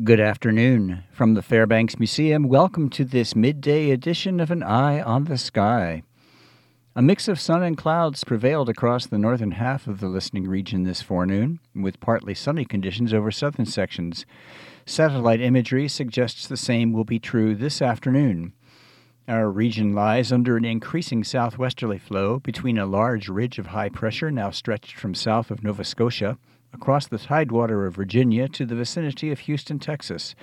Good afternoon. From the Fairbanks Museum, welcome to this midday edition of An Eye on the Sky. A mix of sun and clouds prevailed across the northern half of the listening region this forenoon, with partly sunny conditions over southern sections. Satellite imagery suggests the same will be true this afternoon. Our region lies under an increasing southwesterly flow between a large ridge of high pressure now stretched from south of Nova Scotia across the tidewater of Virginia to the vicinity of Houston, Texas,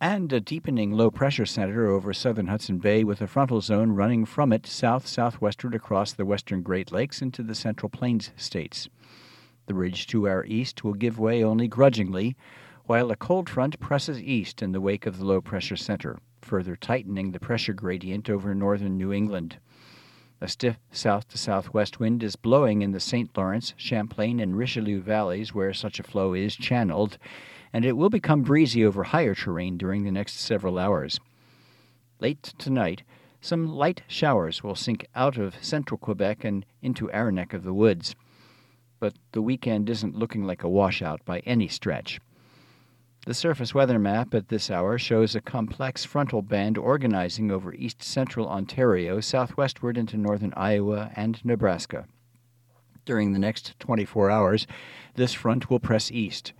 and a deepening low pressure center over southern Hudson Bay with a frontal zone running from it south southwestward across the western Great Lakes into the Central Plains states. The ridge to our east will give way only grudgingly, while a cold front presses east in the wake of the low pressure center, further tightening the pressure gradient over northern New England. A stiff south to southwest wind is blowing in the St. Lawrence, Champlain, and Richelieu valleys where such a flow is channeled, and it will become breezy over higher terrain during the next several hours. Late tonight, some light showers will sink out of central Quebec and into our neck of the woods. But the weekend isn't looking like a washout by any stretch. The surface weather map at this hour shows a complex frontal band organizing over east central Ontario southwestward into northern Iowa and Nebraska. During the next 24 hours, this front will press east.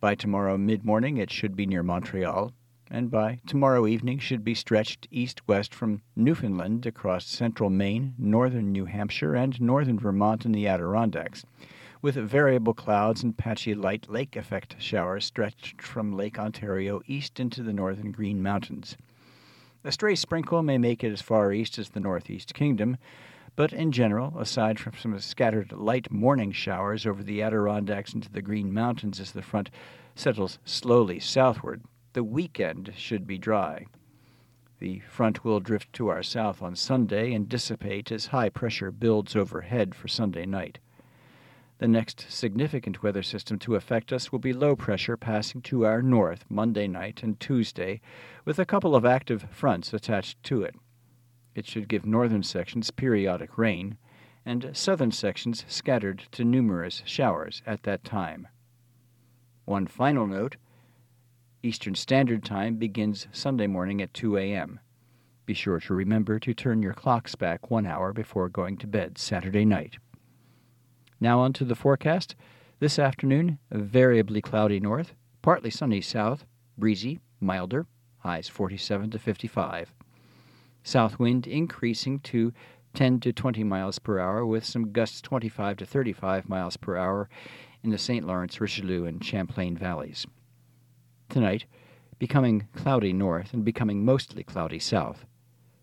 By tomorrow mid morning, it should be near Montreal, and by tomorrow evening should be stretched east west from Newfoundland across central Maine, northern New Hampshire, and northern Vermont and the Adirondacks with variable clouds and patchy light lake effect showers stretched from Lake Ontario east into the northern Green Mountains. A stray sprinkle may make it as far east as the Northeast Kingdom, but in general, aside from some scattered light morning showers over the Adirondacks into the Green Mountains as the front settles slowly southward, the weekend should be dry. The front will drift to our south on Sunday and dissipate as high pressure builds overhead for Sunday night. The next significant weather system to affect us will be low pressure passing to our north Monday night and Tuesday, with a couple of active fronts attached to it. It should give northern sections periodic rain, and southern sections scattered to numerous showers at that time. One final note Eastern Standard Time begins Sunday morning at 2 a.m. Be sure to remember to turn your clocks back one hour before going to bed Saturday night. Now on to the forecast. This afternoon, variably cloudy north, partly sunny south, breezy, milder, highs 47 to 55. South wind increasing to 10 to 20 miles per hour with some gusts 25 to 35 miles per hour in the St. Lawrence, Richelieu, and Champlain valleys. Tonight, becoming cloudy north and becoming mostly cloudy south.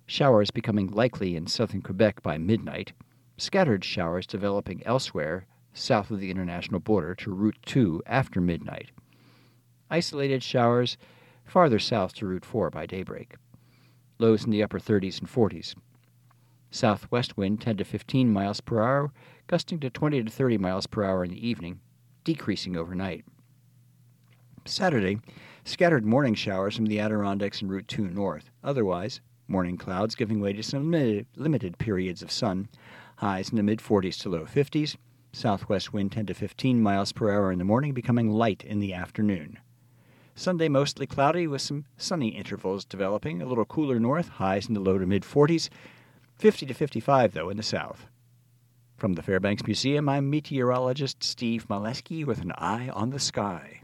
Showers becoming likely in southern Quebec by midnight scattered showers developing elsewhere south of the international border to Route 2 after midnight. Isolated showers farther south to Route 4 by daybreak. Lows in the upper 30s and 40s. Southwest wind 10 to 15 miles per hour, gusting to 20 to 30 miles per hour in the evening, decreasing overnight. Saturday, scattered morning showers from the Adirondacks and Route 2 north. Otherwise, morning clouds giving way to some limited, periods of sun, highs in the mid 40s to low 50s. Southwest wind 10 to 15 miles per hour in the morning, becoming light in the afternoon. Sunday mostly cloudy with some sunny intervals developing, a little cooler north, highs in the low to mid 40s, 50 to 55 though in the south. From the Fairbanks Museum, I'm meteorologist Steve Maleski with an eye on the sky.